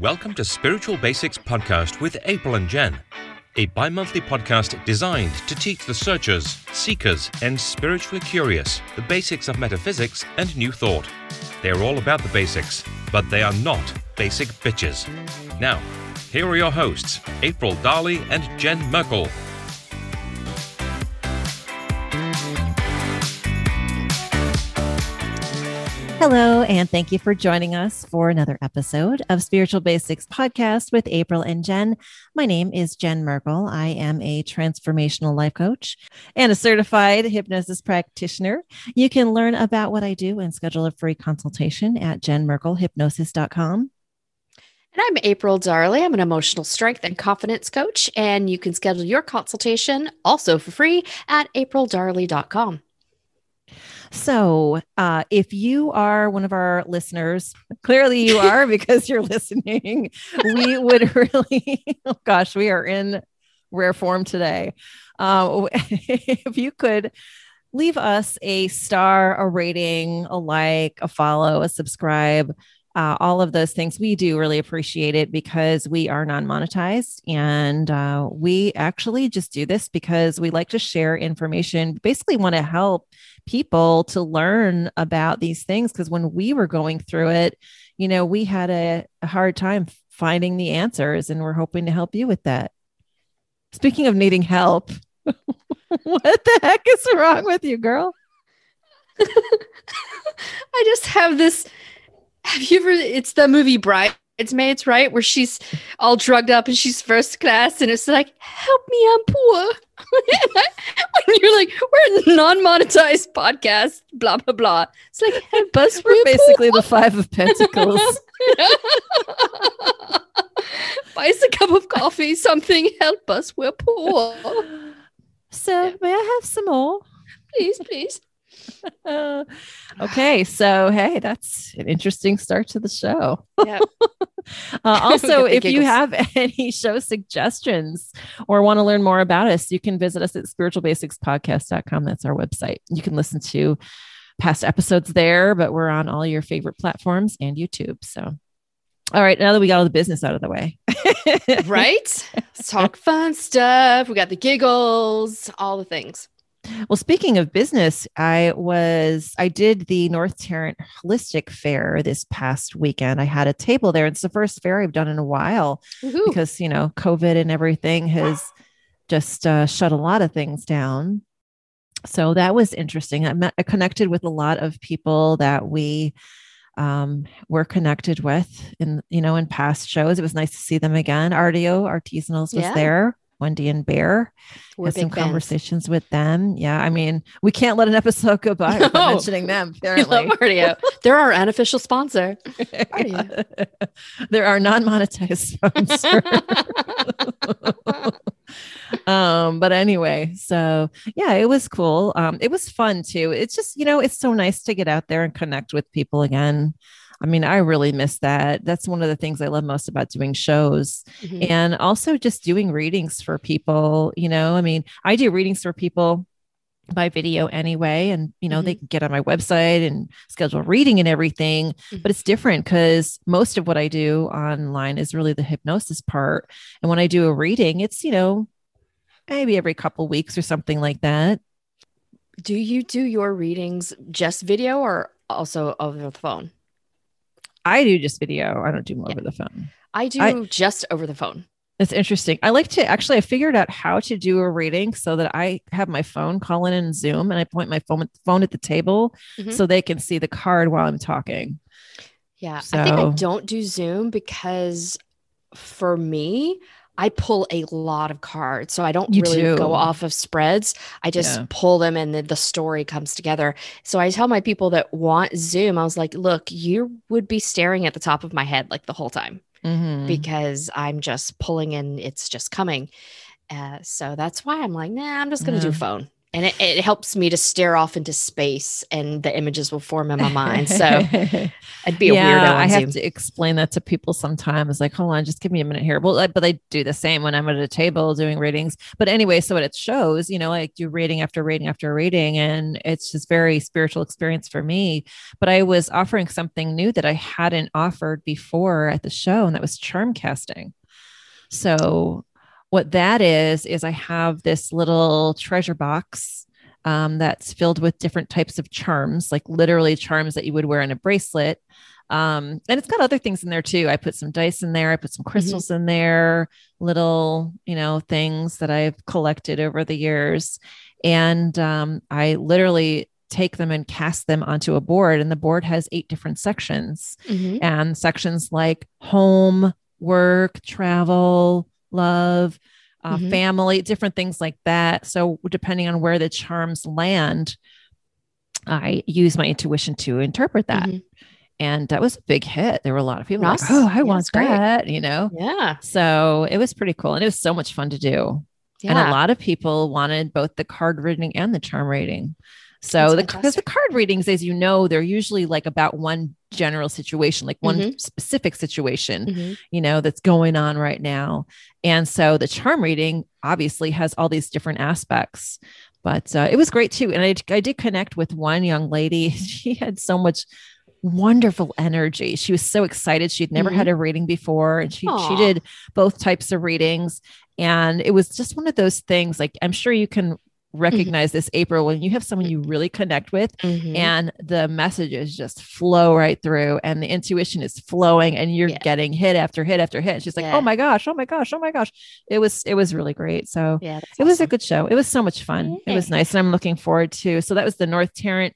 Welcome to Spiritual Basics Podcast with April and Jen, a bi monthly podcast designed to teach the searchers, seekers, and spiritually curious the basics of metaphysics and New Thought. They're all about the basics, but they are not basic bitches. Now, here are your hosts, April Darley and Jen Merkel. Hello, and thank you for joining us for another episode of Spiritual Basics Podcast with April and Jen. My name is Jen Merkel. I am a transformational life coach and a certified hypnosis practitioner. You can learn about what I do and schedule a free consultation at jenmerkelhypnosis.com. And I'm April Darley. I'm an emotional strength and confidence coach, and you can schedule your consultation also for free at aprildarley.com. So, uh, if you are one of our listeners, clearly you are because you're listening, we would really, oh gosh, we are in rare form today. Uh, if you could leave us a star, a rating, a like, a follow, a subscribe, uh, all of those things. We do really appreciate it because we are non monetized and uh, we actually just do this because we like to share information, basically, want to help people to learn about these things. Because when we were going through it, you know, we had a, a hard time finding the answers, and we're hoping to help you with that. Speaking of needing help, what the heck is wrong with you, girl? I just have this have you ever? It's the movie Bridesmaids, right? Where she's all drugged up and she's first class, and it's like, "Help me, I'm poor." when you're like, "We're a non-monetized podcast," blah blah blah. It's like, help us. We're, we're basically poor. the Five of Pentacles. Buy us a cup of coffee, something. Help us. We're poor. So, may I have some more? Please, please. okay, so hey, that's an interesting start to the show. Yeah. uh, also, if giggles. you have any show suggestions or want to learn more about us, you can visit us at spiritualbasicspodcast.com. That's our website. You can listen to past episodes there, but we're on all your favorite platforms and YouTube. So all right, now that we got all the business out of the way. right? Let's talk fun stuff. We got the giggles, all the things. Well, speaking of business, I was I did the North Tarrant Holistic Fair this past weekend. I had a table there. It's the first fair I've done in a while Woo-hoo. because you know COVID and everything has just uh, shut a lot of things down. So that was interesting. I met I connected with a lot of people that we um, were connected with in you know in past shows. It was nice to see them again. Artio Artisanals was yeah. there. Wendy and Bear. We're had some conversations fans. with them. Yeah, I mean, we can't let an episode go by no. mentioning them. Apparently, they're our unofficial sponsor. they're our non-monetized sponsor. um, but anyway, so yeah, it was cool. Um, it was fun too. It's just you know, it's so nice to get out there and connect with people again. I mean, I really miss that. That's one of the things I love most about doing shows mm-hmm. and also just doing readings for people. You know, I mean, I do readings for people by video anyway and you know mm-hmm. they can get on my website and schedule reading and everything mm-hmm. but it's different because most of what i do online is really the hypnosis part and when i do a reading it's you know maybe every couple weeks or something like that do you do your readings just video or also over the phone I do just video. I don't do more yeah. over the phone. I do I, just over the phone. It's interesting. I like to actually I figured out how to do a reading so that I have my phone call in and Zoom and I point my phone phone at the table mm-hmm. so they can see the card while I'm talking. Yeah. So, I think I don't do Zoom because for me, I pull a lot of cards. So I don't you really do. go off of spreads. I just yeah. pull them and then the story comes together. So I tell my people that want Zoom, I was like, look, you would be staring at the top of my head like the whole time mm-hmm. because I'm just pulling and it's just coming. Uh, so that's why I'm like, nah, I'm just going to yeah. do phone. And it, it, helps me to stare off into space and the images will form in my mind. So i'd be a yeah, weirdo i have Zoom. to explain that to people sometimes like hold on just give me a minute here. Well but i do the same when i'm at a table doing readings. But anyway so what it shows you know like do reading after reading after reading and it's just very spiritual experience for me. But i was offering something new that i hadn't offered before at the show and that was charm casting. So what that is, is I have this little treasure box um, that's filled with different types of charms, like literally charms that you would wear in a bracelet. Um, and it's got other things in there too. I put some dice in there, I put some mm-hmm. crystals mm-hmm. in there, little, you know, things that I've collected over the years. And um, I literally take them and cast them onto a board. And the board has eight different sections mm-hmm. and sections like home, work, travel, love, uh, mm-hmm. family, different things like that. So, depending on where the charms land, I use my intuition to interpret that. Mm-hmm. And that was a big hit. There were a lot of people like, oh, I want that, you know? Yeah. So it was pretty cool. And it was so much fun to do. Yeah. And a lot of people wanted both the card reading and the charm reading. So the because the card readings, as you know, they're usually like about one general situation, like one mm-hmm. specific situation, mm-hmm. you know, that's going on right now. And so the charm reading obviously has all these different aspects. But uh, it was great too. And I, I did connect with one young lady. She had so much wonderful energy. She was so excited. She'd never mm-hmm. had a reading before and she she did both types of readings and it was just one of those things like I'm sure you can. Recognize mm-hmm. this April when you have someone you really connect with mm-hmm. and the messages just flow right through and the intuition is flowing and you're yeah. getting hit after hit after hit. She's like, yeah. "Oh my gosh, oh my gosh, oh my gosh." It was it was really great. So, yeah, it awesome. was a good show. It was so much fun. Yeah. It was nice and I'm looking forward to. So that was the North Tarrant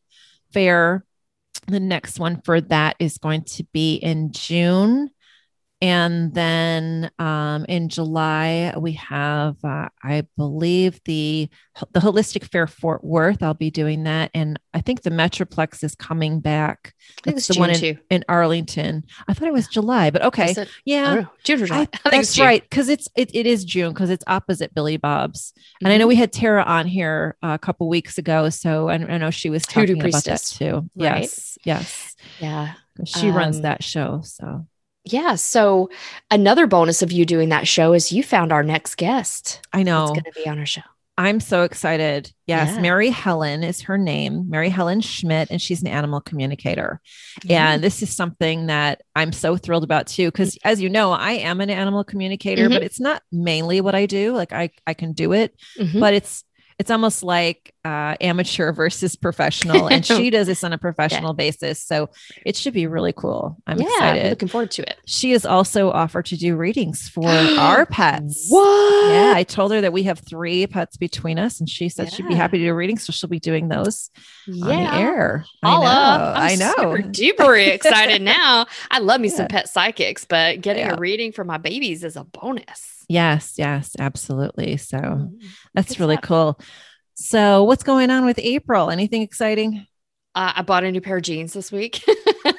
Fair. The next one for that is going to be in June. And then um, in July, we have, uh, I believe, the the Holistic Fair Fort Worth. I'll be doing that, and I think the Metroplex is coming back. That's the June one in, in, Arlington. I thought it was July, but okay, it, yeah, June or July. I, I that's right because it's it, it is June because it's opposite Billy Bob's, mm-hmm. and I know mm-hmm. we had Tara on here a couple weeks ago, so I, I know she was talking about that too. Right? Yes, yes, yeah. She um, runs that show, so yeah. So another bonus of you doing that show is you found our next guest. I know. It's going to be on our show. I'm so excited. Yes, yeah. Mary Helen is her name, Mary Helen Schmidt, and she's an animal communicator. Mm-hmm. And this is something that I'm so thrilled about too, because as you know, I am an animal communicator, mm-hmm. but it's not mainly what I do. Like I, I can do it, mm-hmm. but it's it's almost like uh, amateur versus professional, and she does this on a professional yeah. basis. So it should be really cool. I'm yeah, excited. looking forward to it. She has also offered to do readings for our pets. What? Yeah, I told her that we have three pets between us, and she said yeah. she'd be happy to do readings, so she'll be doing those yeah. on the air. Holla. I know. I'm I know. Super duper excited now. I love me some pet psychics, but getting a reading for my babies is a bonus. Yes, yes, absolutely. So mm-hmm. that's really cool. So, what's going on with April? Anything exciting? Uh, I bought a new pair of jeans this week.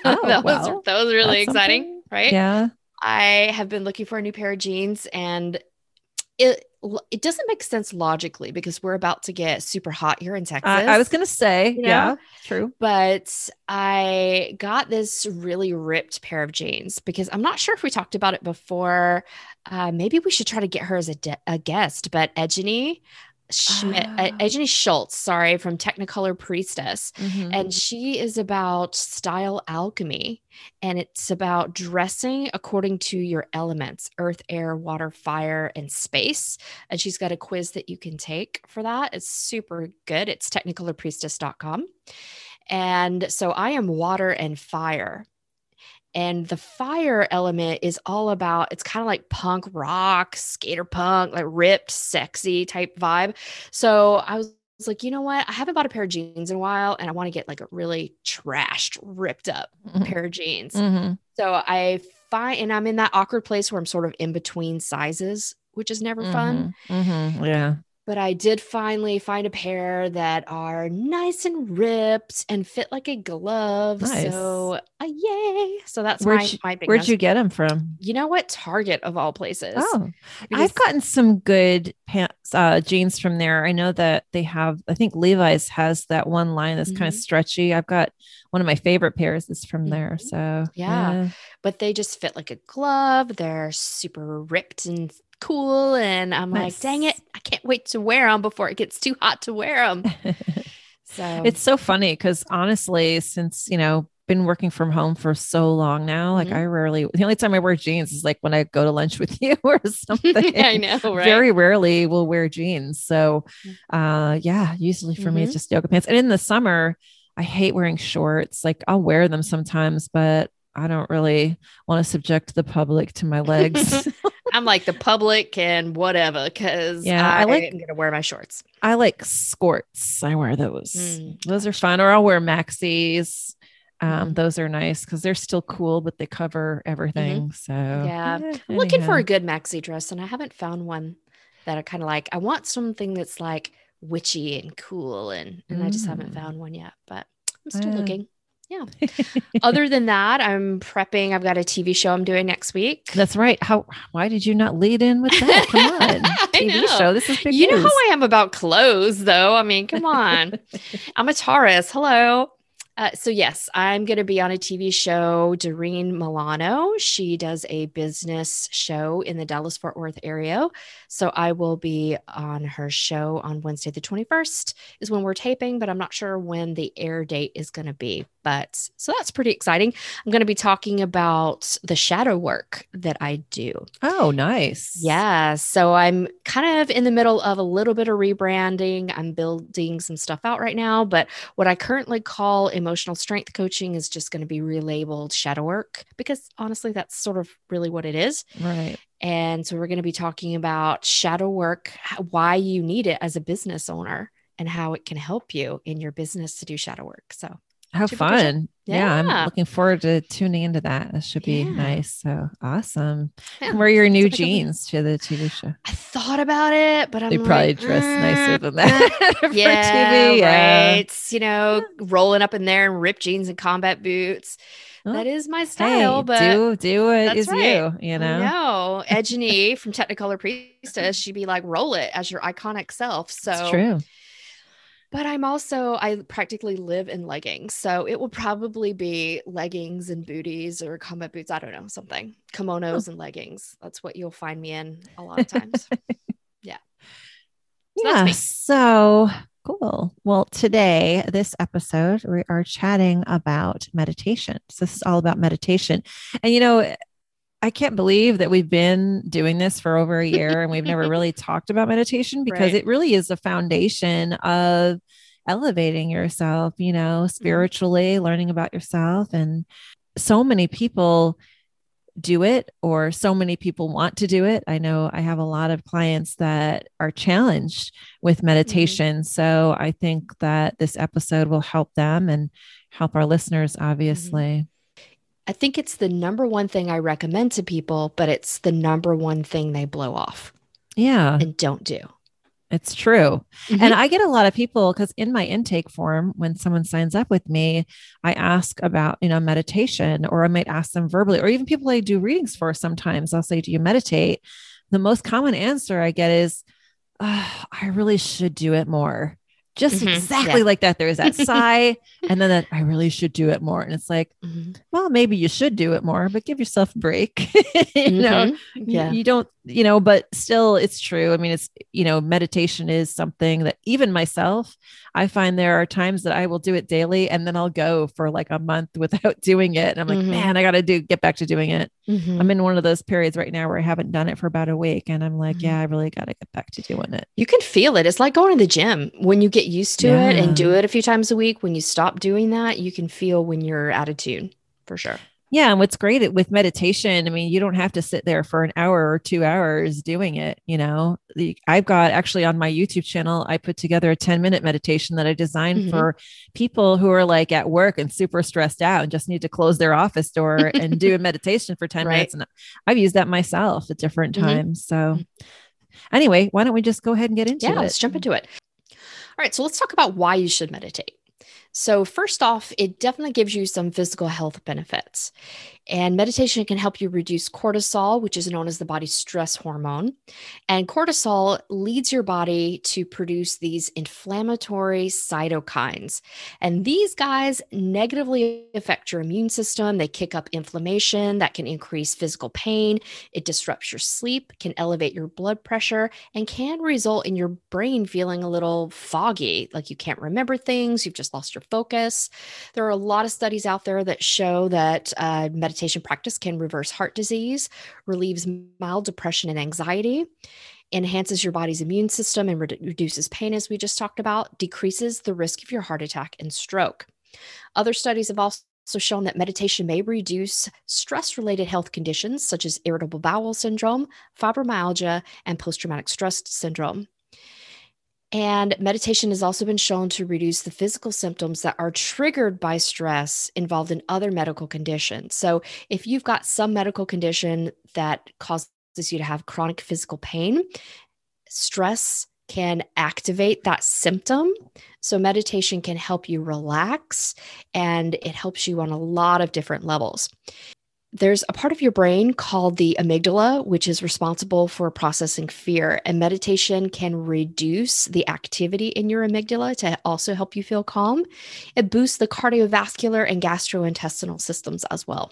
Oh, that, well, was, that was really exciting, something. right? Yeah. I have been looking for a new pair of jeans and it it doesn't make sense logically because we're about to get super hot here in Texas. Uh, I was going to say, you know? yeah, true. But I got this really ripped pair of jeans because I'm not sure if we talked about it before. Uh, maybe we should try to get her as a, de- a guest, but Edgeny, Schmidt, uh, oh. Schultz, sorry, from Technicolor Priestess. Mm-hmm. And she is about style alchemy. And it's about dressing according to your elements earth, air, water, fire, and space. And she's got a quiz that you can take for that. It's super good. It's technicolorpriestess.com. And so I am water and fire. And the fire element is all about it's kind of like punk rock, skater punk, like ripped, sexy type vibe. So I was like, you know what? I haven't bought a pair of jeans in a while and I want to get like a really trashed, ripped up mm-hmm. pair of jeans. Mm-hmm. So I find, and I'm in that awkward place where I'm sort of in between sizes, which is never mm-hmm. fun. Mm-hmm. Yeah. But I did finally find a pair that are nice and ripped and fit like a glove. Nice. So, uh, yay! So that's where'd my, you, my big. Where'd you get them from? You know what? Target of all places. Oh, because- I've gotten some good pants, uh, jeans from there. I know that they have. I think Levi's has that one line that's mm-hmm. kind of stretchy. I've got one of my favorite pairs is from there. Mm-hmm. So yeah. yeah, but they just fit like a glove. They're super ripped and cool. And I'm nice. like, dang it, I can't wait to wear them before it gets too hot to wear them. so it's so funny because honestly, since, you know, been working from home for so long now. Like mm-hmm. I rarely the only time I wear jeans is like when I go to lunch with you or something. I know, right? Very rarely will wear jeans. So mm. uh yeah, usually for mm-hmm. me it's mm-hmm. just yoga pants. And in the summer, I hate wearing shorts. Like I'll wear them sometimes, but I don't really want to subject the public to my legs. I'm like the public and whatever because yeah, I, I like, am gonna wear my shorts. I like skirts. I wear those. Mm. Those are fun. Or I'll wear maxis. Um, mm. Those are nice because they're still cool, but they cover everything. Mm-hmm. So yeah, eh, I'm looking for a good maxi dress, and I haven't found one that I kind of like. I want something that's like witchy and cool, and and mm. I just haven't mm. found one yet. But I'm still uh, looking yeah. Other than that, I'm prepping. I've got a TV show I'm doing next week. That's right. How? Why did you not lead in with that? Come on, TV show. This is big. You news. know how I am about clothes, though. I mean, come on. I'm a Taurus. Hello. Uh, so yes, I'm going to be on a TV show. Doreen Milano, she does a business show in the Dallas Fort Worth area. So I will be on her show on Wednesday, the 21st is when we're taping, but I'm not sure when the air date is going to be. But so that's pretty exciting. I'm going to be talking about the shadow work that I do. Oh, nice. Yeah. So I'm kind of in the middle of a little bit of rebranding. I'm building some stuff out right now, but what I currently call emotional strength coaching is just going to be relabeled shadow work because honestly, that's sort of really what it is. Right. And so we're going to be talking about shadow work, why you need it as a business owner, and how it can help you in your business to do shadow work. So how fun. Yeah. yeah. I'm looking forward to tuning into that. That should be yeah. nice. So awesome. Yeah. Wear your new jeans to the TV show. I thought about it, but I'm they probably like, dress mm, nicer than that for yeah, TV. Yeah. Right. You know, rolling up in there in ripped jeans and combat boots. Well, that is my style, hey, but do do it is right. you, you know. No, Edgeny from Technicolor Priestess, she'd be like, roll it as your iconic self. So it's true but I'm also I practically live in leggings, so it will probably be leggings and booties or combat boots. I don't know something oh. kimonos oh. and leggings. That's what you'll find me in a lot of times. yeah. So yeah. So cool. Well, today, this episode, we are chatting about meditation. So this is all about meditation, and you know. I can't believe that we've been doing this for over a year and we've never really talked about meditation because right. it really is a foundation of elevating yourself, you know, mm-hmm. spiritually, mm-hmm. learning about yourself. And so many people do it, or so many people want to do it. I know I have a lot of clients that are challenged with mm-hmm. meditation. Mm-hmm. So I think that this episode will help them and help our listeners, mm-hmm. I think it's the number one thing I recommend to people, but it's the number one thing they blow off. Yeah. And don't do. It's true. Mm-hmm. And I get a lot of people because in my intake form, when someone signs up with me, I ask about, you know, meditation, or I might ask them verbally, or even people I do readings for sometimes, I'll say, Do you meditate? The most common answer I get is, oh, I really should do it more just mm-hmm. exactly yeah. like that. There is that sigh, and then that I really should do it more. And it's like, mm-hmm. well, maybe you should do it more, but give yourself a break. you mm-hmm. know, yeah. You, you, don't, you know, but still, it's true. I mean, it's you know, meditation is something that even myself, I find there are times that I will do it daily, and then I'll go for like a month without doing it, and I'm like, mm-hmm. man, I got to do get back to doing it. Mm-hmm. I'm in one of those periods right now where I haven't done it for about a week, and I'm like, mm-hmm. yeah, I really got to get back to doing it. You can feel it. It's like going to the gym when you get used to yeah. it and do it a few times a week, when you stop doing that, you can feel when you're out of tune for sure. Yeah. And what's great with meditation, I mean, you don't have to sit there for an hour or two hours doing it. You know, the, I've got actually on my YouTube channel, I put together a 10 minute meditation that I designed mm-hmm. for people who are like at work and super stressed out and just need to close their office door and do a meditation for 10 right. minutes. And I've used that myself at different mm-hmm. times. So, mm-hmm Anyway, why don't we just go ahead and get into it? yeah, it? let's jump into it. All right, so let's talk about why you should meditate. So, first off, it definitely gives you some physical health benefits. And meditation can help you reduce cortisol, which is known as the body's stress hormone. And cortisol leads your body to produce these inflammatory cytokines. And these guys negatively affect your immune system. They kick up inflammation that can increase physical pain. It disrupts your sleep, can elevate your blood pressure, and can result in your brain feeling a little foggy, like you can't remember things, you've just lost your focus. There are a lot of studies out there that show that uh, meditation meditation practice can reverse heart disease, relieves mild depression and anxiety, enhances your body's immune system and re- reduces pain, as we just talked about, decreases the risk of your heart attack and stroke. Other studies have also shown that meditation may reduce stress related health conditions such as irritable bowel syndrome, fibromyalgia, and post traumatic stress syndrome. And meditation has also been shown to reduce the physical symptoms that are triggered by stress involved in other medical conditions. So, if you've got some medical condition that causes you to have chronic physical pain, stress can activate that symptom. So, meditation can help you relax and it helps you on a lot of different levels there's a part of your brain called the amygdala, which is responsible for processing fear. And meditation can reduce the activity in your amygdala to also help you feel calm. It boosts the cardiovascular and gastrointestinal systems as well.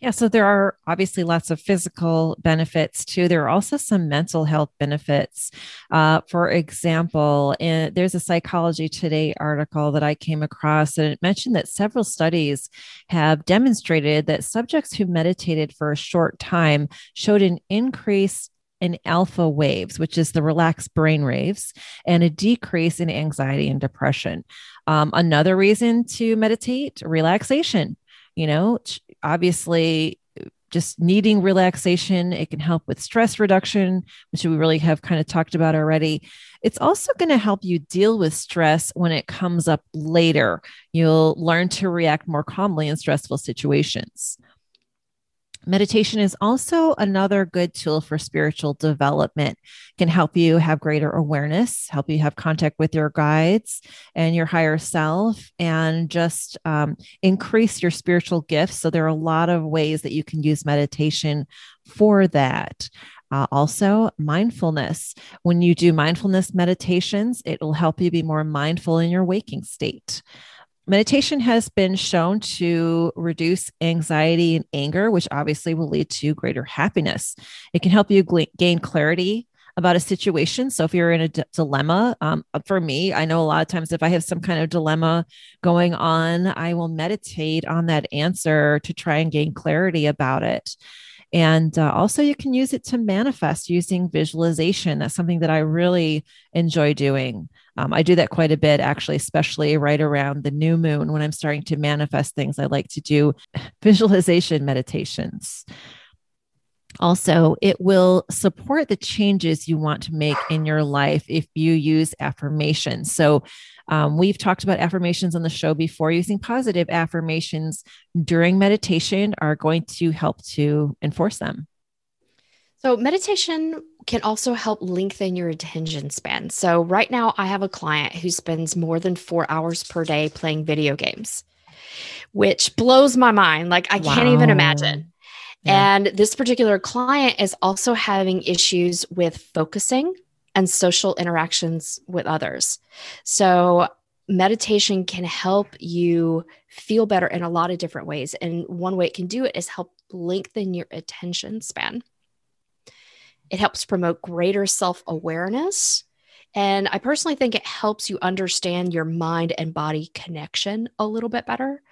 Yeah, so there are obviously lots of physical benefits too. There are also some mental health benefits. Uh, for example, in, there's a Psychology Today article that I came across, and it mentioned that several studies have demonstrated that subjects who meditated for a short time showed an increase in alpha waves, which is the relaxed brain waves, and a decrease in anxiety and depression. Um, another reason to meditate, relaxation you know obviously just needing relaxation it can help with stress reduction which we really have kind of talked about already. It's also going to help you deal with stress when it comes up later. You'll learn to react more calmly in stressful situations Meditation is also another good tool for spiritual development. It can help you have greater awareness, help you have contact with your guides and your higher self, and just um, increase your spiritual gifts. So there are a lot of ways that you can use meditation for that. Uh, also, mindfulness. When you do mindfulness meditations, it will help you be more mindful in your waking state. Meditation has been shown to reduce anxiety and anger, which obviously will lead to greater happiness. It can help you gl- gain clarity about a situation. So if you're in a d- dilemma, um, for me, I know a lot of times if I have some kind of dilemma going on, I will meditate on that answer to try and gain clarity about it. And uh, also, you can use it to manifest using visualization. That's something that I really enjoy doing. Um, I do that quite a bit, actually, especially right around the new moon when I'm starting to manifest things. I like to do visualization meditations. Also, it will support the changes you want to make in your life if you use affirmations. So, um, we've talked about affirmations on the show before. Using positive affirmations during meditation are going to help to enforce them. So, meditation can also help lengthen your attention span. So, right now, I have a client who spends more than four hours per day playing video games, which blows my mind. Like, I wow. can't even imagine. Yeah. And this particular client is also having issues with focusing and social interactions with others. So, meditation can help you feel better in a lot of different ways. And one way it can do it is help lengthen your attention span. It helps promote greater self awareness. And I personally think it helps you understand your mind and body connection a little bit better.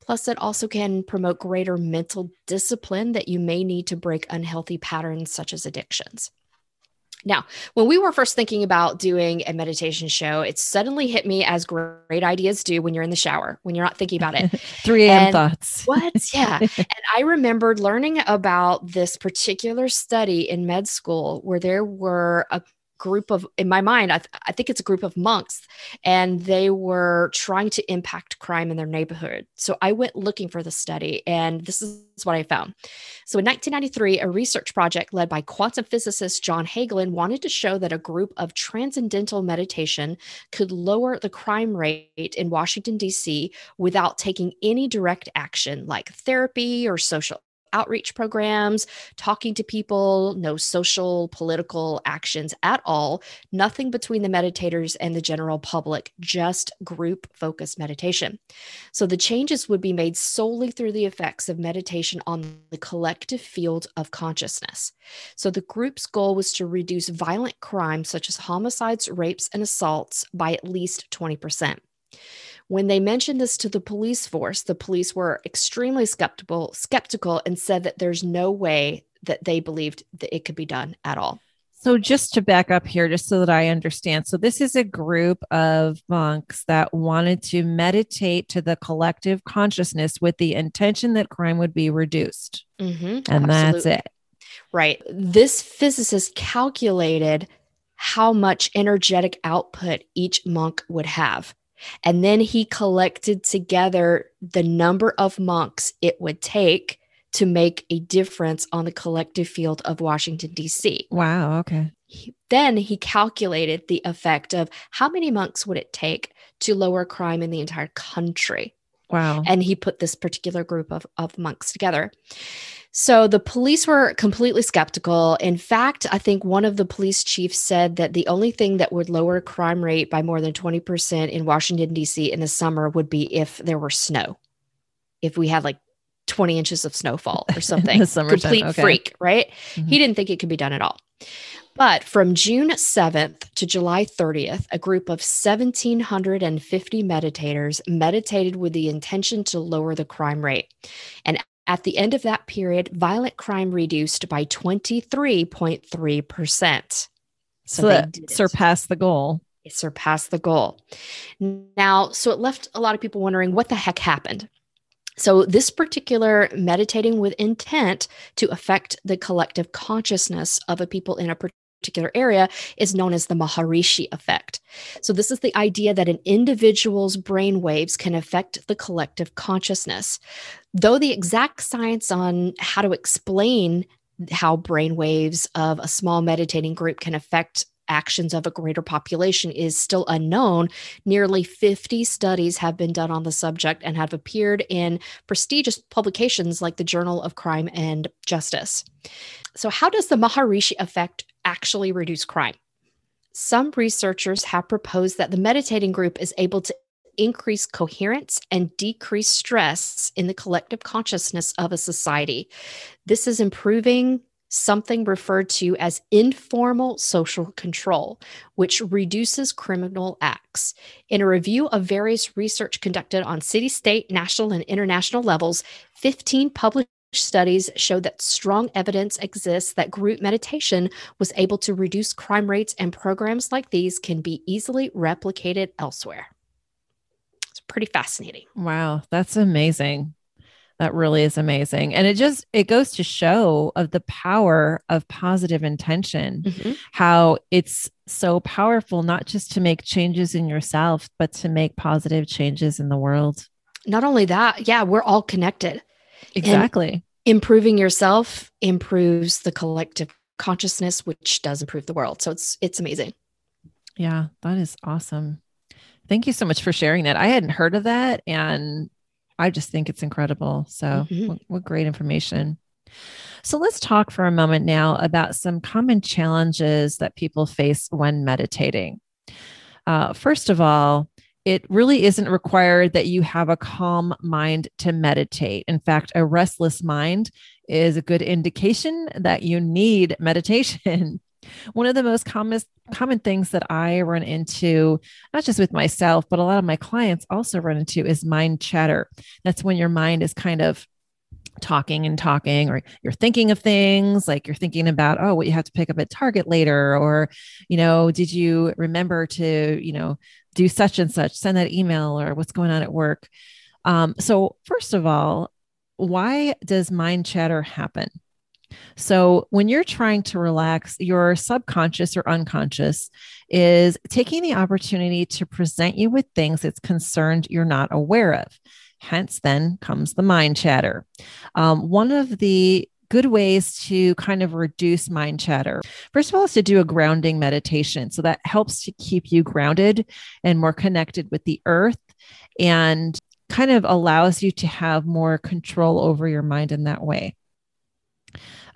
Plus, it also can promote greater mental discipline that you may need to break unhealthy patterns such as addictions. Now, when we were first thinking about doing a meditation show, it suddenly hit me as great ideas do when you're in the shower, when you're not thinking about it. 3 a.m. thoughts. what? Yeah. and I remembered learning about this particular study in med school where there were a group of in my mind I, th- I think it's a group of monks and they were trying to impact crime in their neighborhood. So i went looking for the study and this is what i found. So in 1993 a research project led by quantum physicist john hagelin wanted to show that a group of transcendental meditation could lower the crime rate in washington d.c without taking any direct action like therapy or social outreach programs, talking to people, no social, political actions at all, nothing between the meditators and the general public, just group focused meditation. So the changes would be made solely through the effects of meditation on the collective field of consciousness. So the group's goal was to reduce violent crimes such as homicides, rapes, and assaults by at least 20%. When they mentioned this to the police force, the police were extremely skeptical, skeptical and said that there's no way that they believed that it could be done at all. So, just to back up here, just so that I understand. So, this is a group of monks that wanted to meditate to the collective consciousness with the intention that crime would be reduced. Mm-hmm, and absolutely. that's it. Right. This physicist calculated how much energetic output each monk would have. And then he collected together the number of monks it would take to make a difference on the collective field of Washington, D.C. Wow. Okay. He, then he calculated the effect of how many monks would it take to lower crime in the entire country. Wow. And he put this particular group of, of monks together. So the police were completely skeptical. In fact, I think one of the police chiefs said that the only thing that would lower crime rate by more than 20% in Washington, D.C. in the summer would be if there were snow. If we had like 20 inches of snowfall or something. Complete okay. freak, right? Mm-hmm. He didn't think it could be done at all. But from June 7th to July 30th, a group of 1,750 meditators meditated with the intention to lower the crime rate. And at the end of that period, violent crime reduced by 23.3%. So, so that surpassed the goal. It surpassed the goal. Now, so it left a lot of people wondering what the heck happened. So, this particular meditating with intent to affect the collective consciousness of a people in a particular area is known as the Maharishi effect. So, this is the idea that an individual's brain waves can affect the collective consciousness. Though the exact science on how to explain how brain waves of a small meditating group can affect actions of a greater population is still unknown. Nearly 50 studies have been done on the subject and have appeared in prestigious publications like the Journal of Crime and Justice. So, how does the Maharishi effect actually reduce crime. Some researchers have proposed that the meditating group is able to increase coherence and decrease stress in the collective consciousness of a society. This is improving something referred to as informal social control, which reduces criminal acts. In a review of various research conducted on city, state, national, and international levels, 15 published studies showed that strong evidence exists that group meditation was able to reduce crime rates, and programs like these can be easily replicated elsewhere. It's pretty fascinating. Wow, that's amazing. That really is amazing. And it just it goes to show of the power of positive intention, mm-hmm. how it's so powerful not just to make changes in yourself, but to make positive changes in the world. Not only that, yeah, we're all connected. Exactly. And improving yourself improves the collective consciousness, which does improve the world. So it's it's amazing. Yeah, that is awesome. Thank you so much for sharing that. I hadn't heard of that and I just think it's incredible. So mm-hmm. what, what great information. So let's talk for a moment now about some common challenges that people face when meditating. Uh, first of all, it really isn't required that you have a calm mind to meditate. In fact, a restless mind is a good indication that you need meditation. One of the most common common things that I run into, not just with myself, but a lot of my clients also run into is mind chatter. That's when your mind is kind of talking and talking or you're thinking of things like you're thinking about oh what you have to pick up at target later or you know did you remember to you know do such and such send that email or what's going on at work um, so first of all why does mind chatter happen So, when you're trying to relax, your subconscious or unconscious is taking the opportunity to present you with things it's concerned you're not aware of. Hence, then comes the mind chatter. Um, one of the good ways to kind of reduce mind chatter. First of all, is to do a grounding meditation. So that helps to keep you grounded and more connected with the earth and kind of allows you to have more control over your mind in that way.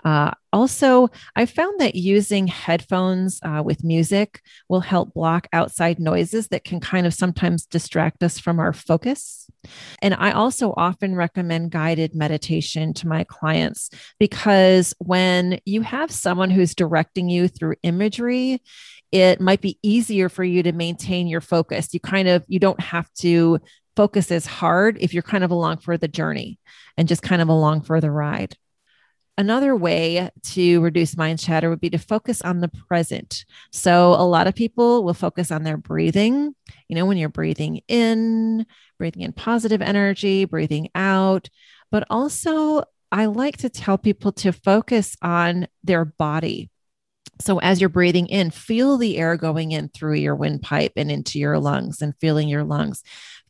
Uh, also, I found that using headphones uh, with music will help block outside noises that can kind of sometimes distract us from our focus. And I also often recommend guided meditation to my clients because when you have someone who's directing you through imagery, it might be easier for you to maintain your focus. You kind of you don't have to focus as hard if you're kind of along for the journey and just kind of along for the ride. Another way to reduce mind chatter would be to focus on the present. So, a lot of people will focus on their breathing. You know, when you're breathing in, breathing in positive energy, breathing out. But also, I like to tell people to focus on their body. So, as you're breathing in, feel the air going in through your windpipe and into your lungs and feeling your lungs.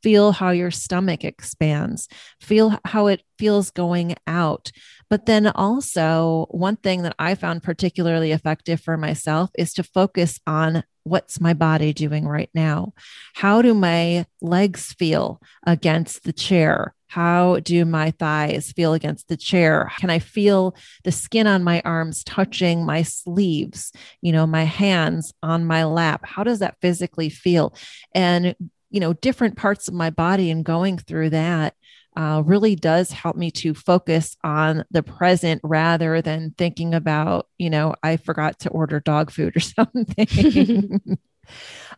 Feel how your stomach expands. Feel how it feels going out. But then also, one thing that I found particularly effective for myself is to focus on what's my body doing right now? How do my legs feel against the chair? How do my thighs feel against the chair? Can I feel the skin on my arms touching my sleeves, you know, my hands on my lap? How does that physically feel? And, you know, different parts of my body and going through that uh, really does help me to focus on the present rather than thinking about, you know, I forgot to order dog food or something.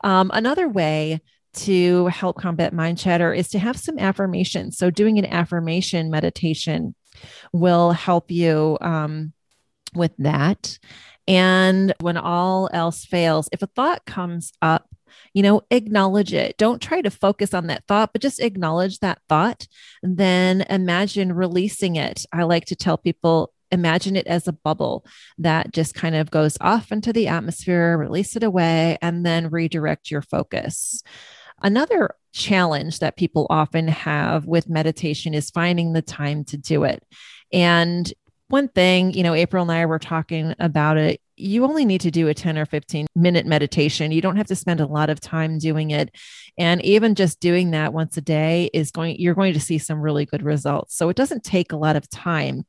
um, another way to help combat mind chatter is to have some affirmations. So, doing an affirmation meditation will help you um, with that. And when all else fails, if a thought comes up, you know, acknowledge it. Don't try to focus on that thought, but just acknowledge that thought. Then imagine releasing it. I like to tell people imagine it as a bubble that just kind of goes off into the atmosphere, release it away, and then redirect your focus. Another challenge that people often have with meditation is finding the time to do it. And one thing, you know, April and I were talking about it you only need to do a 10 or 15 minute meditation. You don't have to spend a lot of time doing it. And even just doing that once a day is going, you're going to see some really good results. So it doesn't take a lot of time.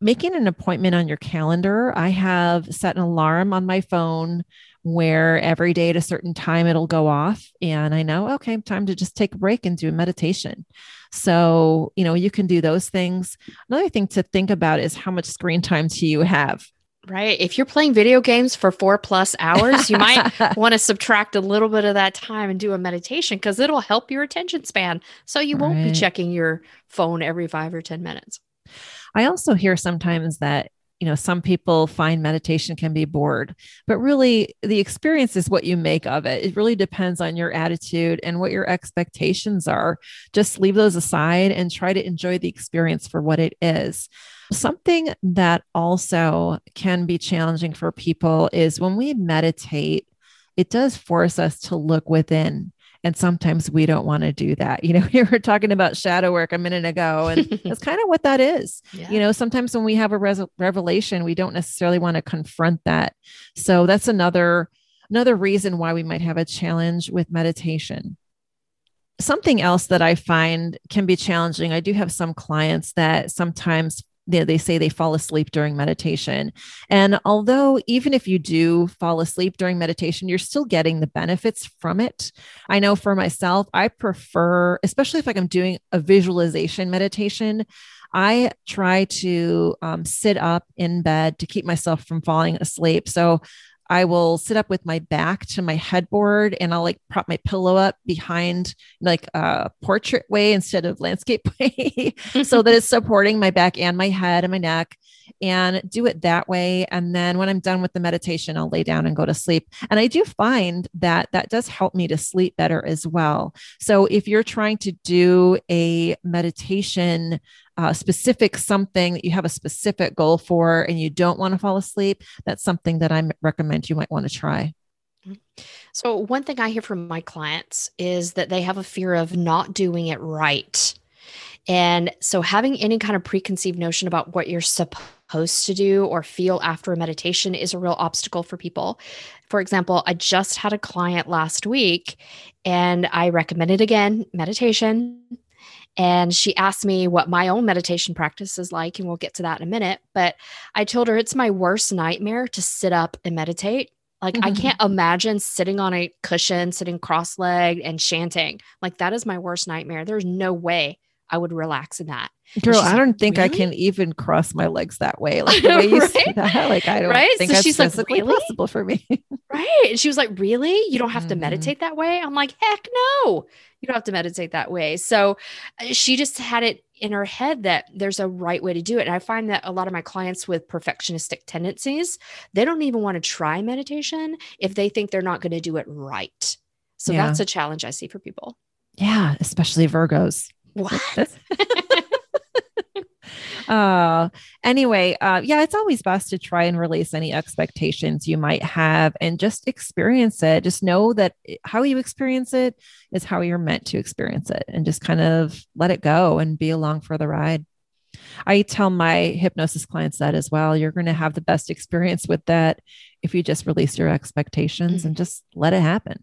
Making an appointment on your calendar, I have set an alarm on my phone where every day at a certain time it'll go off. And I know, okay, time to just take a break and do a meditation. So, you know, you can do those things. Another thing to think about is how much screen time do you have? Right. If you're playing video games for four plus hours, you might want to subtract a little bit of that time and do a meditation because it'll help your attention span. So you won't right. be checking your phone every five or 10 minutes. I also hear sometimes that, you know, some people find meditation can be bored, but really the experience is what you make of it. It really depends on your attitude and what your expectations are. Just leave those aside and try to enjoy the experience for what it is. Something that also can be challenging for people is when we meditate, it does force us to look within. And sometimes we don't want to do that. You know, we were talking about shadow work a minute ago, and that's kind of what that is. Yeah. You know, sometimes when we have a res- revelation, we don't necessarily want to confront that. So that's another another reason why we might have a challenge with meditation something else that I find can be challenging. I do have some clients that sometimes they, they say they fall asleep during meditation. And although, even if you do fall asleep during meditation, you're still getting the benefits from it. I know for myself, I prefer, especially if like I'm doing a visualization meditation, I try to um, sit up in bed to keep myself from falling asleep. So I will sit up with my back to my headboard and I'll like prop my pillow up behind like a portrait way instead of landscape way so that it's supporting my back and my head and my neck and do it that way. And then when I'm done with the meditation, I'll lay down and go to sleep. And I do find that that does help me to sleep better as well. So if you're trying to do a meditation uh, specific something that you have a specific goal for and you don't want to fall asleep, that's something that I recommend you might want to try. Mm-hmm. So, one thing I hear from my clients is that they have a fear of not doing it right. And so, having any kind of preconceived notion about what you're supposed to do or feel after a meditation is a real obstacle for people. For example, I just had a client last week and I recommended again meditation. And she asked me what my own meditation practice is like, and we'll get to that in a minute. But I told her it's my worst nightmare to sit up and meditate. Like, mm-hmm. I can't imagine sitting on a cushion, sitting cross legged and chanting. Like, that is my worst nightmare. There's no way I would relax in that. Girl, I don't like, think really? I can even cross my legs that way. Like the way you right? say that, like I don't right? think so that's she's physically like, really? possible for me. right. And she was like, Really? You don't have mm-hmm. to meditate that way? I'm like, heck no. You don't have to meditate that way. So uh, she just had it in her head that there's a right way to do it. And I find that a lot of my clients with perfectionistic tendencies, they don't even want to try meditation if they think they're not going to do it right. So yeah. that's a challenge I see for people. Yeah, especially Virgos. What? uh anyway uh yeah it's always best to try and release any expectations you might have and just experience it just know that how you experience it is how you're meant to experience it and just kind of let it go and be along for the ride i tell my hypnosis clients that as well you're going to have the best experience with that if you just release your expectations mm-hmm. and just let it happen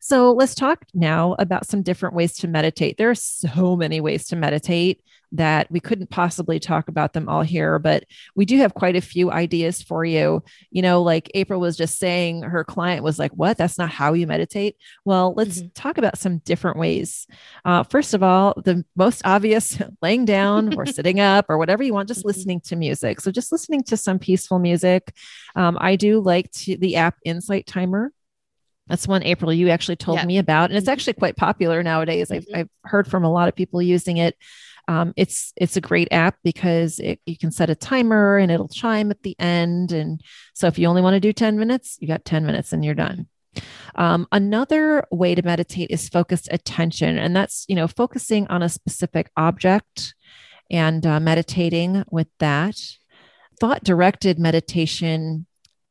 so let's talk now about some different ways to meditate. There are so many ways to meditate that we couldn't possibly talk about them all here, but we do have quite a few ideas for you. You know, like April was just saying, her client was like, What? That's not how you meditate. Well, let's mm-hmm. talk about some different ways. Uh, first of all, the most obvious laying down or sitting up or whatever you want, just mm-hmm. listening to music. So, just listening to some peaceful music. Um, I do like to, the app Insight Timer. That's one April you actually told me about, and it's actually quite popular nowadays. I've, mm-hmm. I've heard from a lot of people using it. Um, it's it's a great app because it, you can set a timer and it'll chime at the end. And so if you only want to do 10 minutes, you got 10 minutes and you're done. Um, another way to meditate is focused attention, and that's you know focusing on a specific object and uh, meditating with that. Thought directed meditation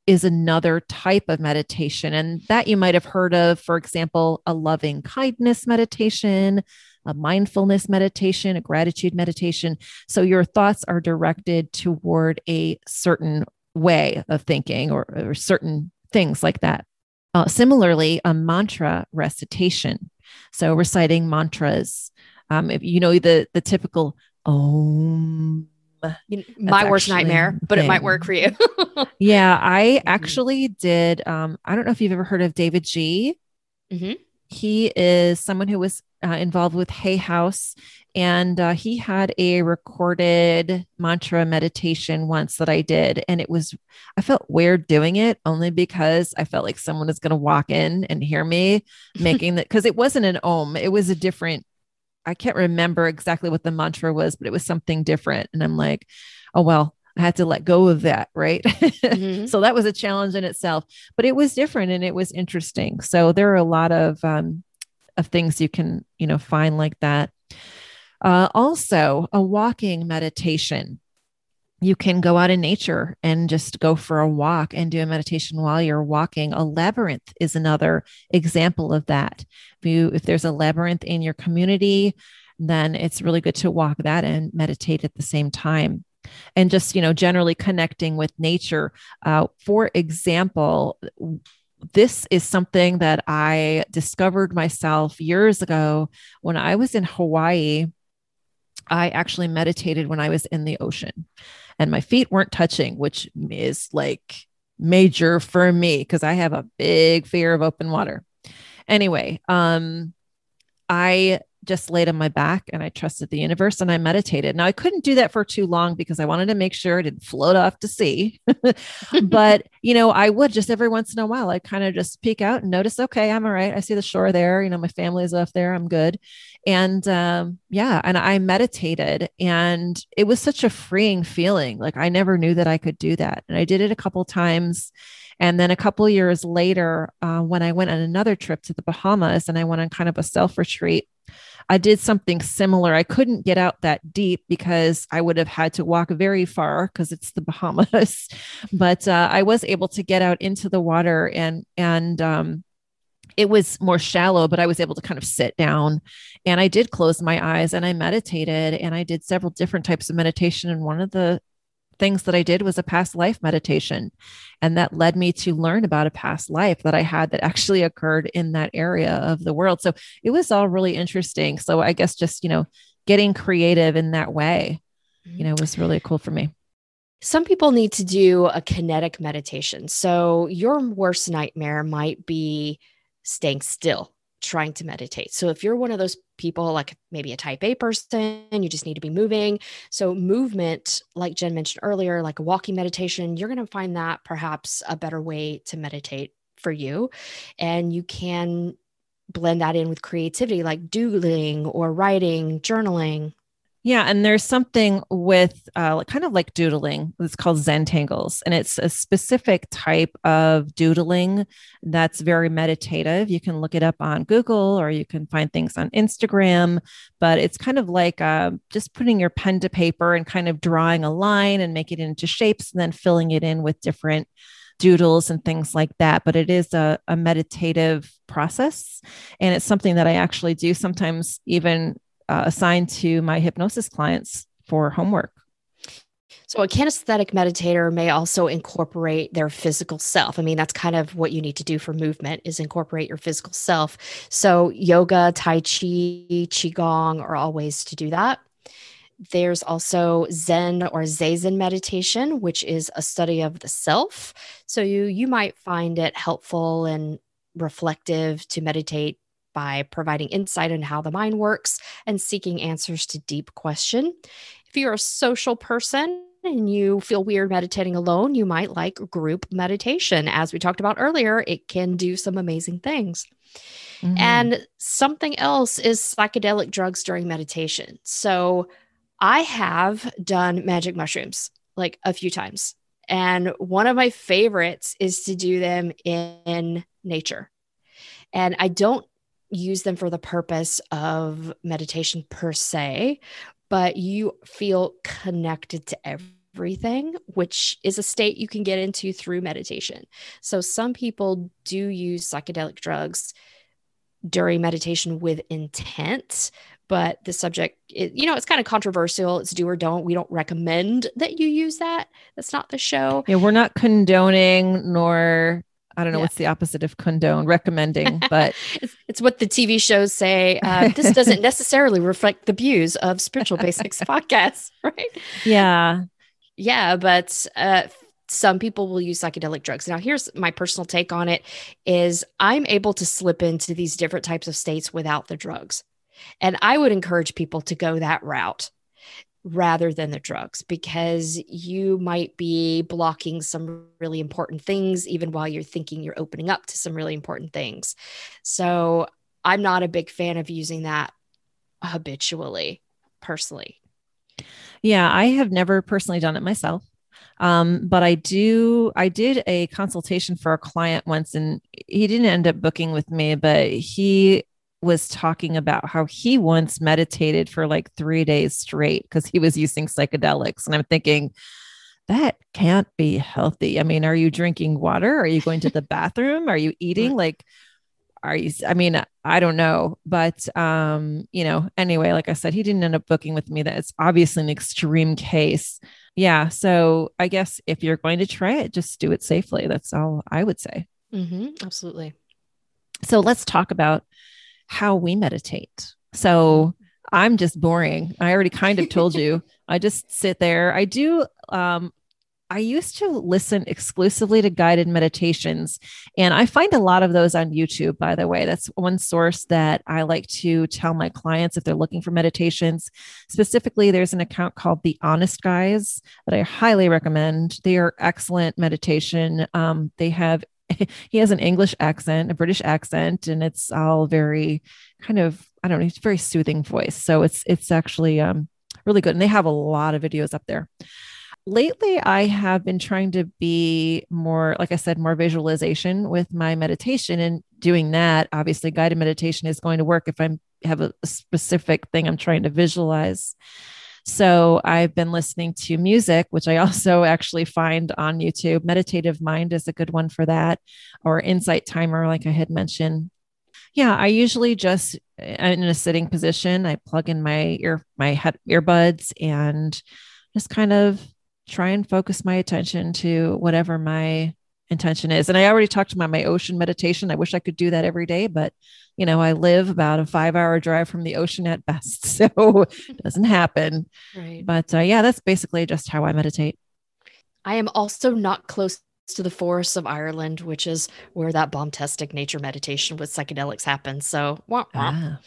is another type of meditation. And that you might have heard of, for example, a loving kindness meditation, a mindfulness meditation, a gratitude meditation. So your thoughts are directed toward a certain way of thinking or, or certain things like that. Uh, similarly, a mantra recitation. So reciting mantras. Um, if you know the the typical om my worst nightmare, but it might work for you. yeah, I mm-hmm. actually did. Um, I don't know if you've ever heard of David Ji. Mm-hmm. He is someone who was uh, involved with Hay House, and uh, he had a recorded mantra meditation once that I did, and it was I felt weird doing it only because I felt like someone is going to walk in and hear me making that because it wasn't an om, it was a different I can't remember exactly what the mantra was, but it was something different. And I'm like, oh, well, I had to let go of that. Right. Mm-hmm. so that was a challenge in itself, but it was different and it was interesting. So there are a lot of, um, of things you can, you know, find like that. Uh, also, a walking meditation you can go out in nature and just go for a walk and do a meditation while you're walking. A labyrinth is another example of that. If you if there's a labyrinth in your community, then it's really good to walk that and meditate at the same time. And just you know, generally connecting with nature. Uh, for example, this is something that I discovered myself years ago when I was in Hawaii. I actually meditated when I was in the ocean and my feet weren't touching, which is like major for me because I have a big fear of open water. Anyway, um, I just laid on my back and I trusted the universe and I meditated. Now I couldn't do that for too long because I wanted to make sure it didn't float off to sea. but, you know, I would just every once in a while, I kind of just peek out and notice, okay, I'm all right. I see the shore there. You know, my family is off there. I'm good. And um, yeah, and I meditated and it was such a freeing feeling. Like I never knew that I could do that. And I did it a couple times and then a couple years later, uh, when I went on another trip to the Bahamas and I went on kind of a self retreat, I did something similar. I couldn't get out that deep because I would have had to walk very far because it's the Bahamas. but uh, I was able to get out into the water and and um, it was more shallow, but I was able to kind of sit down and I did close my eyes and I meditated and I did several different types of meditation. And one of the things that I did was a past life meditation. And that led me to learn about a past life that I had that actually occurred in that area of the world. So it was all really interesting. So I guess just, you know, getting creative in that way, you know, was really cool for me. Some people need to do a kinetic meditation. So your worst nightmare might be staying still trying to meditate. So if you're one of those people like maybe a type A person, you just need to be moving. So movement like Jen mentioned earlier, like a walking meditation, you're going to find that perhaps a better way to meditate for you and you can blend that in with creativity like doodling or writing, journaling, yeah, and there's something with uh, kind of like doodling. It's called Zentangles, and it's a specific type of doodling that's very meditative. You can look it up on Google or you can find things on Instagram, but it's kind of like uh, just putting your pen to paper and kind of drawing a line and making it into shapes, and then filling it in with different doodles and things like that. But it is a, a meditative process, and it's something that I actually do sometimes even uh, assigned to my hypnosis clients for homework. So, a kinesthetic meditator may also incorporate their physical self. I mean, that's kind of what you need to do for movement is incorporate your physical self. So, yoga, tai chi, qigong are all ways to do that. There's also Zen or Zazen meditation, which is a study of the self. So you you might find it helpful and reflective to meditate by providing insight into how the mind works and seeking answers to deep question. If you're a social person, and you feel weird meditating alone, you might like group meditation. As we talked about earlier, it can do some amazing things. Mm-hmm. And something else is psychedelic drugs during meditation. So I have done magic mushrooms like a few times. And one of my favorites is to do them in nature. And I don't use them for the purpose of meditation per se, but you feel connected to everything, which is a state you can get into through meditation. So some people do use psychedelic drugs during meditation with intent but the subject it, you know it's kind of controversial it's do or don't we don't recommend that you use that that's not the show yeah we're not condoning nor I don't know yeah. what's the opposite of condone, recommending, but it's, it's, what the TV shows say. Uh, this doesn't necessarily reflect the views of Spiritual Basics podcast, right? Yeah. Yeah. But uh, some people will use psychedelic drugs. Now, here's my personal take on it is I'm able to slip into these different types of states without the drugs. And I would encourage people to go that route rather than the drugs because you might be blocking some really important things even while you're thinking you're opening up to some really important things. So I'm not a big fan of using that habitually personally. Yeah, I have never personally done it myself. Um, but I do, I did a consultation for a client once and he didn't end up booking with me, but he was talking about how he once meditated for like three days straight because he was using psychedelics. And I'm thinking, that can't be healthy. I mean, are you drinking water? Are you going to the bathroom? Are you eating? Like, are you, I mean, I don't know. But, um, you know, anyway, like I said, he didn't end up booking with me. That it's obviously an extreme case. Yeah. So I guess if you're going to try it, just do it safely. That's all I would say. Mm-hmm, absolutely. So let's talk about how we meditate. So I'm just boring. I already kind of told you. I just sit there. I do um I used to listen exclusively to guided meditations, and I find a lot of those on YouTube, by the way. That's one source that I like to tell my clients if they're looking for meditations. Specifically, there's an account called The Honest Guys that I highly recommend. They are excellent meditation. Um, they have he has an English accent, a British accent, and it's all very kind of I don't know, it's very soothing voice. So it's it's actually um, really good, and they have a lot of videos up there. lately I have been trying to be more, like I said, more visualization with my meditation and doing that. Obviously, guided meditation is going to work if I have a specific thing I'm trying to visualize. So I've been listening to music, which I also actually find on YouTube. Meditative Mind is a good one for that, or Insight Timer, like I had mentioned. Yeah, I usually just uh, in a sitting position, I plug in my ear my head earbuds and just kind of try and focus my attention to whatever my intention is. And I already talked about my ocean meditation. I wish I could do that every day, but you know, I live about a five hour drive from the ocean at best. So it doesn't happen. Right. But uh, yeah, that's basically just how I meditate. I am also not close to the forests of Ireland, which is where that bombastic nature meditation with psychedelics happens. So, wah, wah. Ah.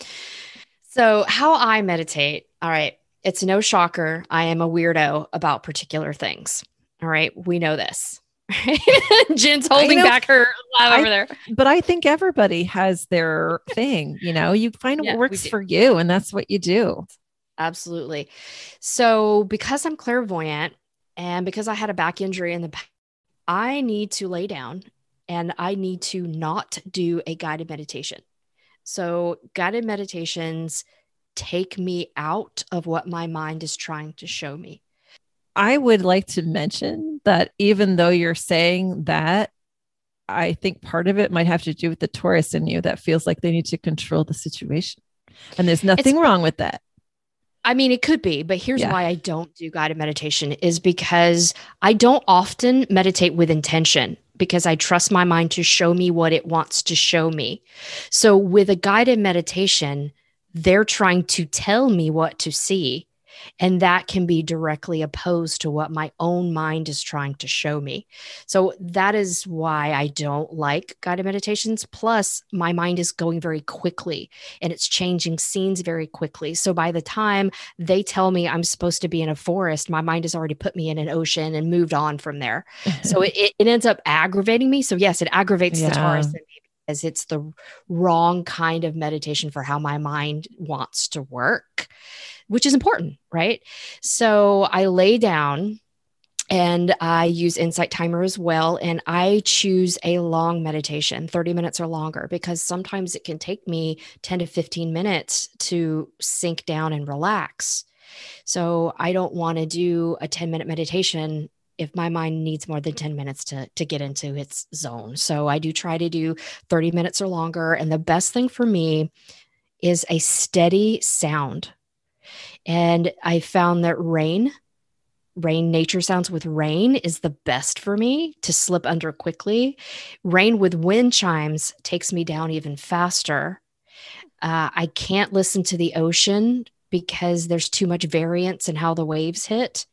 so how I meditate. All right. It's no shocker. I am a weirdo about particular things. All right. We know this. Jen's holding back her laugh over there. But I think everybody has their thing. You know, you find yeah, what works for you, and that's what you do. Absolutely. So, because I'm clairvoyant and because I had a back injury in the past, I need to lay down and I need to not do a guided meditation. So, guided meditations take me out of what my mind is trying to show me. I would like to mention that even though you're saying that, I think part of it might have to do with the Taurus in you that feels like they need to control the situation. And there's nothing it's, wrong with that. I mean, it could be, but here's yeah. why I don't do guided meditation is because I don't often meditate with intention because I trust my mind to show me what it wants to show me. So with a guided meditation, they're trying to tell me what to see. And that can be directly opposed to what my own mind is trying to show me. So that is why I don't like guided meditations. Plus, my mind is going very quickly and it's changing scenes very quickly. So by the time they tell me I'm supposed to be in a forest, my mind has already put me in an ocean and moved on from there. so it, it ends up aggravating me. So, yes, it aggravates yeah. the Taurus in me as it's the wrong kind of meditation for how my mind wants to work, which is important, right? So I lay down and I use Insight Timer as well. And I choose a long meditation, 30 minutes or longer, because sometimes it can take me 10 to 15 minutes to sink down and relax. So I don't want to do a 10 minute meditation if my mind needs more than 10 minutes to, to get into its zone. So I do try to do 30 minutes or longer. And the best thing for me is a steady sound. And I found that rain, rain nature sounds with rain is the best for me to slip under quickly. Rain with wind chimes takes me down even faster. Uh, I can't listen to the ocean because there's too much variance in how the waves hit.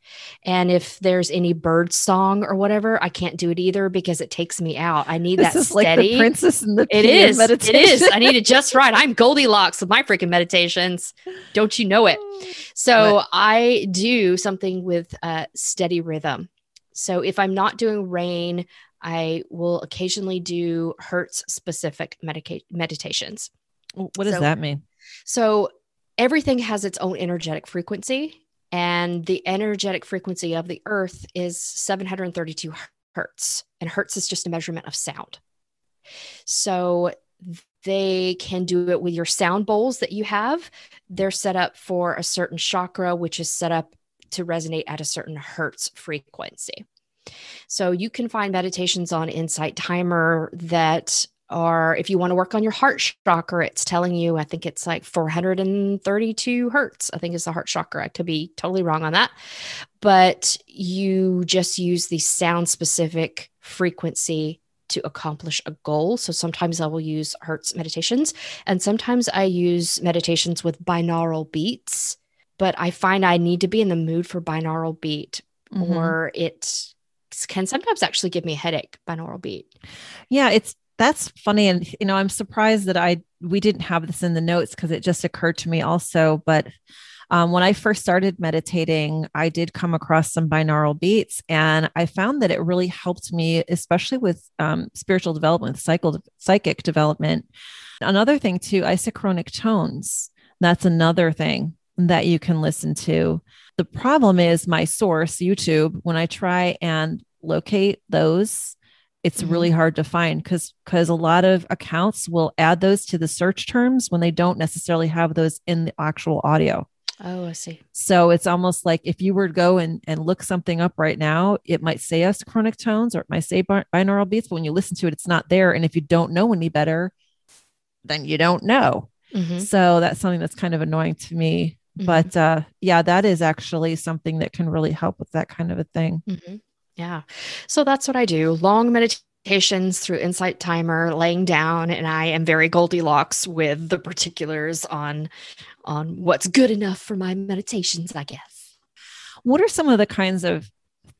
And if there's any bird song or whatever, I can't do it either because it takes me out. I need this that steady. Like princess in the it is. Meditation. It is. I need it just right. I'm Goldilocks with my freaking meditations. Don't you know it? So what? I do something with a steady rhythm. So if I'm not doing rain, I will occasionally do Hertz specific medica- meditations. What does so, that mean? So everything has its own energetic frequency and the energetic frequency of the earth is 732 hertz and hertz is just a measurement of sound. So they can do it with your sound bowls that you have. They're set up for a certain chakra which is set up to resonate at a certain hertz frequency. So you can find meditations on insight timer that or if you want to work on your heart chakra, it's telling you, I think it's like 432 hertz, I think is the heart chakra. I could be totally wrong on that. But you just use the sound specific frequency to accomplish a goal. So sometimes I will use Hertz meditations, and sometimes I use meditations with binaural beats. But I find I need to be in the mood for binaural beat, mm-hmm. or it can sometimes actually give me a headache binaural beat. Yeah, it's that's funny. And you know i'm surprised that i we didn't have this in the notes because it just occurred to me also. But um, when i first started meditating i did come across some binaural beats and i found that it really helped me especially with um, spiritual development cycle, psychic development. Another thing too isochronic tones. That's another thing that you can listen to. The problem is my source, YouTube, when I try and locate those, it's mm-hmm. really hard to find because because a lot of accounts will add those to the search terms when they don't necessarily have those in the actual audio. Oh, I see. So it's almost like if you were to go and, and look something up right now, it might say isochronic tones or it might say binaural beats, but when you listen to it, it's not there. And if you don't know any better, then you don't know. Mm-hmm. So that's something that's kind of annoying to me. Mm-hmm. But uh, yeah, that is actually something that can really help with that kind of a thing. Yeah. So that's what I do long meditations through Insight Timer, laying down, and I am very Goldilocks with the particulars on on what's good enough for my meditations, I guess. What are some of the kinds of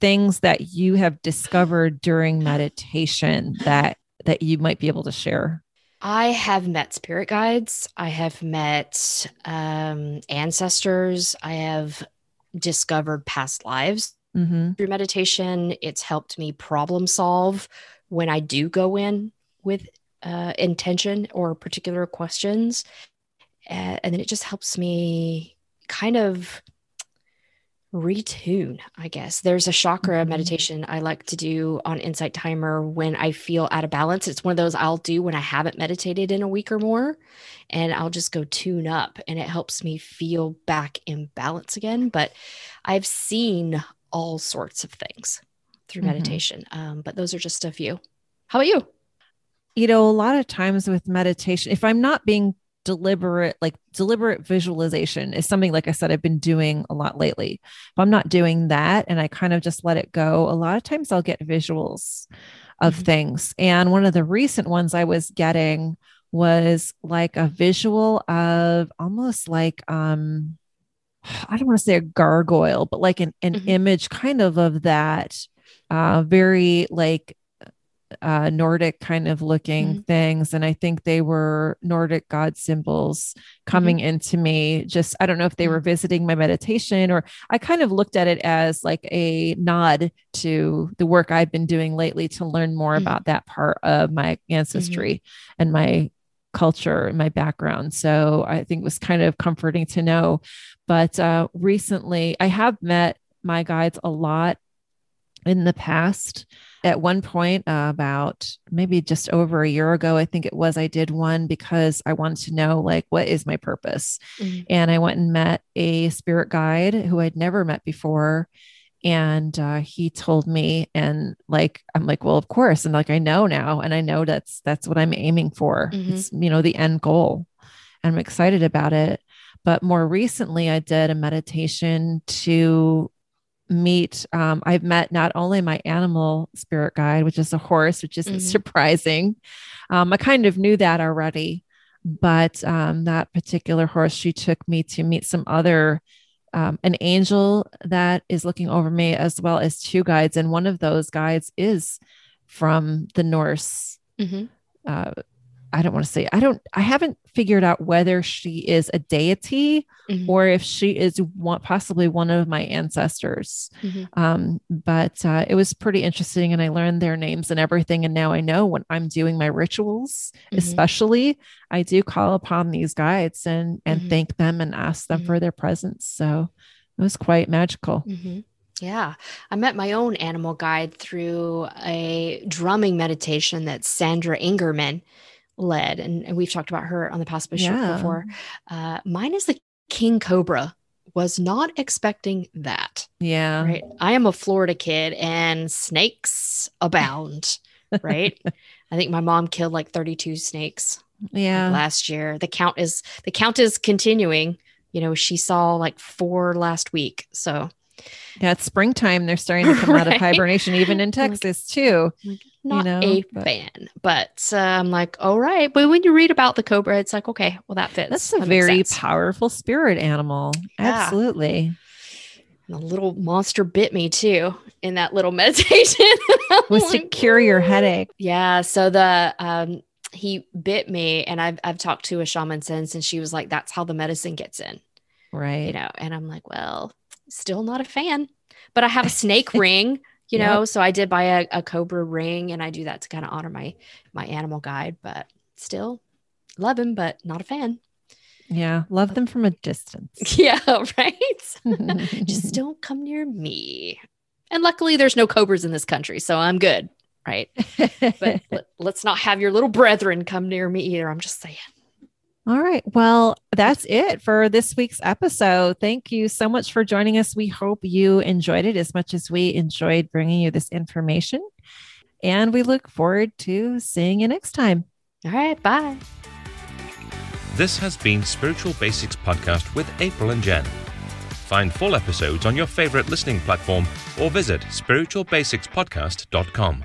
things that you have discovered during meditation that that you might be able to share? I have met spirit guides. I have met um, ancestors. I have discovered past lives mm-hmm. through meditation. It's helped me problem solve when I do go in with uh, intention or particular questions and, and then it just helps me kind of retune i guess there's a chakra mm-hmm. meditation i like to do on insight timer when i feel out of balance it's one of those i'll do when i haven't meditated in a week or more and i'll just go tune up and it helps me feel back in balance again but i've seen all sorts of things through mm-hmm. meditation. Um, but those are just a few. How about you? You know a lot of times with meditation if i'm not being deliberate like deliberate visualization is something like i said i've been doing a lot lately. If i'm not doing that and i kind of just let it go a lot of times i'll get visuals of mm-hmm. things. And one of the recent ones i was getting was like a visual of almost like um i don't want to say a gargoyle but like an, an mm-hmm. image kind of of that uh very like uh, Nordic kind of looking mm-hmm. things. And I think they were Nordic god symbols coming mm-hmm. into me. Just, I don't know if they were mm-hmm. visiting my meditation or I kind of looked at it as like a nod to the work I've been doing lately to learn more mm-hmm. about that part of my mm-hmm. ancestry and my culture and my background. So I think it was kind of comforting to know. But uh, recently, I have met my guides a lot in the past at one point uh, about maybe just over a year ago i think it was i did one because i wanted to know like what is my purpose mm-hmm. and i went and met a spirit guide who i'd never met before and uh, he told me and like i'm like well of course. And like i know now and i know that's that's what i'm aiming for. Mm-hmm. it's you know the end goal. And i'm excited about it. But more recently i did a meditation to meet um, i've met not only my animal spirit guide which is a horse which isn't mm-hmm. surprising. Um, i kind of knew that already but um, that particular horse she took me to meet some other um, an angel that is looking over me as well as two guides and one of those guides is from the norse mm-hmm. uh, I don't want to say I don't I haven't figured out whether she is a deity mm-hmm. or if she is one, possibly one of my ancestors. Mm-hmm. Um, but uh, it was pretty interesting, and I learned their names and everything. And now I know when I'm doing my rituals, mm-hmm. especially, I do call upon these guides and and mm-hmm. thank them and ask them for mm-hmm. their presence. So it was quite magical. Mm-hmm. Yeah, I met my own animal guide through a drumming meditation that Sandra Ingerman led, and, and we've talked about her on the past yeah. before. Uh, mine is the king cobra. Was not expecting that. Yeah. Right. I am a Florida kid, and snakes abound. right. I think my mom killed like 32 snakes. Yeah. last year. The count is the count is continuing. You know, she saw like four last week. So yeah, it's springtime. They're starting to come right? out of hibernation, even in Texas too. Not you know, a but. fan, but uh, I'm like, all right. But when you read about the cobra, it's like, okay, well, that fits. That's a that very powerful spirit animal. Yeah. Absolutely. And the little monster bit me too in that little meditation. Was to cure your headache. Yeah. So the um he bit me, and I've I've talked to a shaman since, and she was like, "That's how the medicine gets in." Right. You know, and I'm like, well, still not a fan. But I have a snake ring, you know, so I did buy a, a cobra ring and I do that to kind of honor my my animal guide, but still love him, but not a fan. Yeah, love them from a distance. Yeah, right. Just don't come near me. And luckily, there's no cobras in this country, so I'm good. Right. but let, let's not have your little brethren come near me either. I'm just saying. All right. Well, that's it for this week's episode. Thank you so much for joining us. We hope you enjoyed it as much as we enjoyed bringing you this information. And we look forward to seeing you next time. All right. Bye. This has been Spiritual Basics Podcast with April and Jen. Find full episodes on your favorite listening platform or visit spiritualbasicspodcast.com.